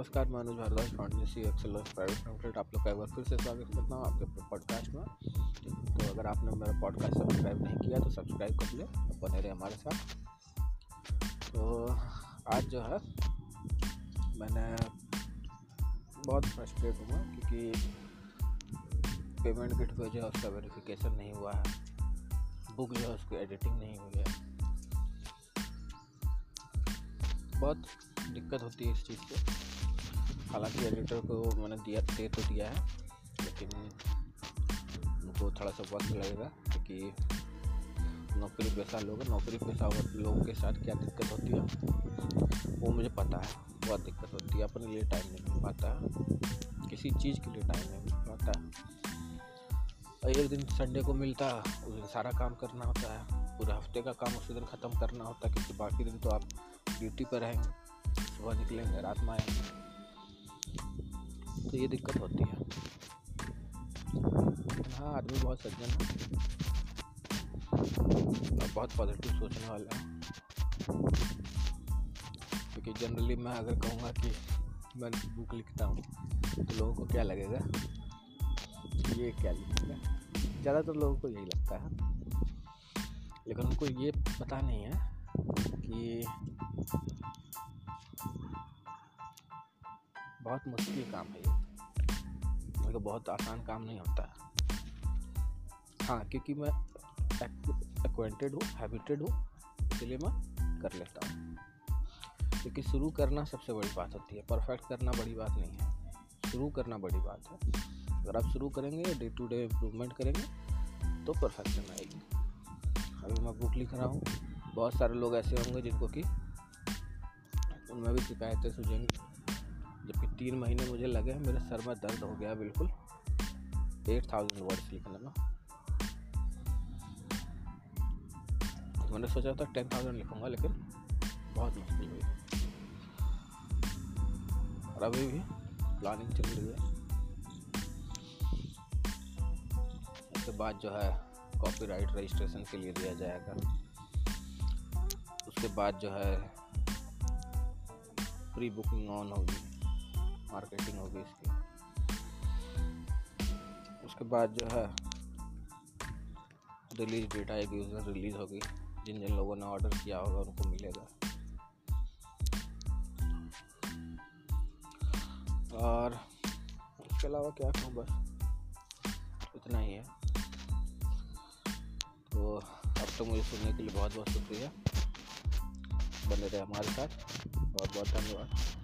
नमस्कार, मैं अनुज भारद्वाज फाउंडेसी एक्सेल प्राइवेट लिमिटेड आप लोग का एक बार फिर से स्वागत करता हूँ आपके अपने पॉडकास्ट में। तो अगर आपने मेरा पॉडकास्ट सब्सक्राइब नहीं किया तो सब्सक्राइब कर ले बने रहे हमारे साथ। तो आज जो है, मैंने बहुत फ्रस्ट्रेट हुआ क्योंकि पेमेंट किट पे जो है, उसका वेरिफिकेशन नहीं हुआ है। बुक जो है, उसकी एडिटिंग नहीं हुई है। बहुत दिक्कत होती है इस चीज़ से। हालाँकि एडिटर को मैंने दिया, दे तो दिया है, लेकिन उनको थोड़ा सा वक्त लगेगा, क्योंकि नौकरी पेशा लोग नौकरी पेशा लोगों के साथ क्या दिक्कत होती है, वो मुझे पता है, बहुत दिक्कत होती है, अपने लिए टाइम नहीं मिल पाता है, किसी चीज़ के लिए टाइम नहीं मिल पाता और एक दिन संडे को मिलता है उस दिन सारा काम करना होता है, पूरे हफ़्ते का काम उसी दिन ख़त्म करना होता है, क्योंकि बाकी दिन तो आप ड्यूटी पर रहेंगे, सुबह निकलेंगे, रात में आएँगे। तो ये दिक्कत होती है। हाँ आदमी बहुत सज्जन है। और बहुत पॉजिटिव सोचने वाला है। क्योंकि जनरली मैं अगर कहूँगा कि मैं बुक लिखता हूँ तो लोगों को क्या लगेगा? ये क्या लिखेगा ज़्यादातर लोगों को यही लगता है। लेकिन उनको ये पता नहीं है कि बहुत मुश्किल काम है ये। बहुत आसान काम नहीं होता। है हाँ क्योंकि मैं एक्वेंटेड हूँ हैबिटेड हूँ, इसलिए मैं कर लेता हूँ। क्योंकि शुरू करना सबसे बड़ी बात होती है। परफेक्ट करना बड़ी बात नहीं है। शुरू करना बड़ी बात है। अगर आप शुरू करेंगे डे टू डे इम्प्रूवमेंट करेंगे तो परफेक्शन आएगी। अभी मैं बुक लिख रहा हूँ। बहुत सारे लोग ऐसे होंगे जिनको कि उनमें भी शिकायतें सूझेंगी। जबकि तीन महीने मुझे लगे हैं मेरे सर में दर्द हो गया बिल्कुल। एट थाउज़ेंड वर्ड्स लिखने में मैंने सोचा था टेन थाउज़ेंड लिखूँगा, लेकिन बहुत मुश्किल हुई। और अभी भी प्लानिंग चल रही है। उसके बाद जो है कॉपीराइट रजिस्ट्रेशन के लिए दिया जाएगा। उसके बाद जो है प्री बुकिंग ऑन होगी। मार्केटिंग होगी इसकी। उसके बाद जो है रिलीज़ डेट आएगी उस दिन रिलीज़ होगी, जिन जिन लोगों ने ऑर्डर किया होगा उनको मिलेगा। और उसके अलावा क्या कहूँ बस, इतना ही है। तो अब तो मुझे सुनने के लिए बहुत बहुत शुक्रिया। बने रहे हमारे साथ। बहुत बहुत धन्यवाद।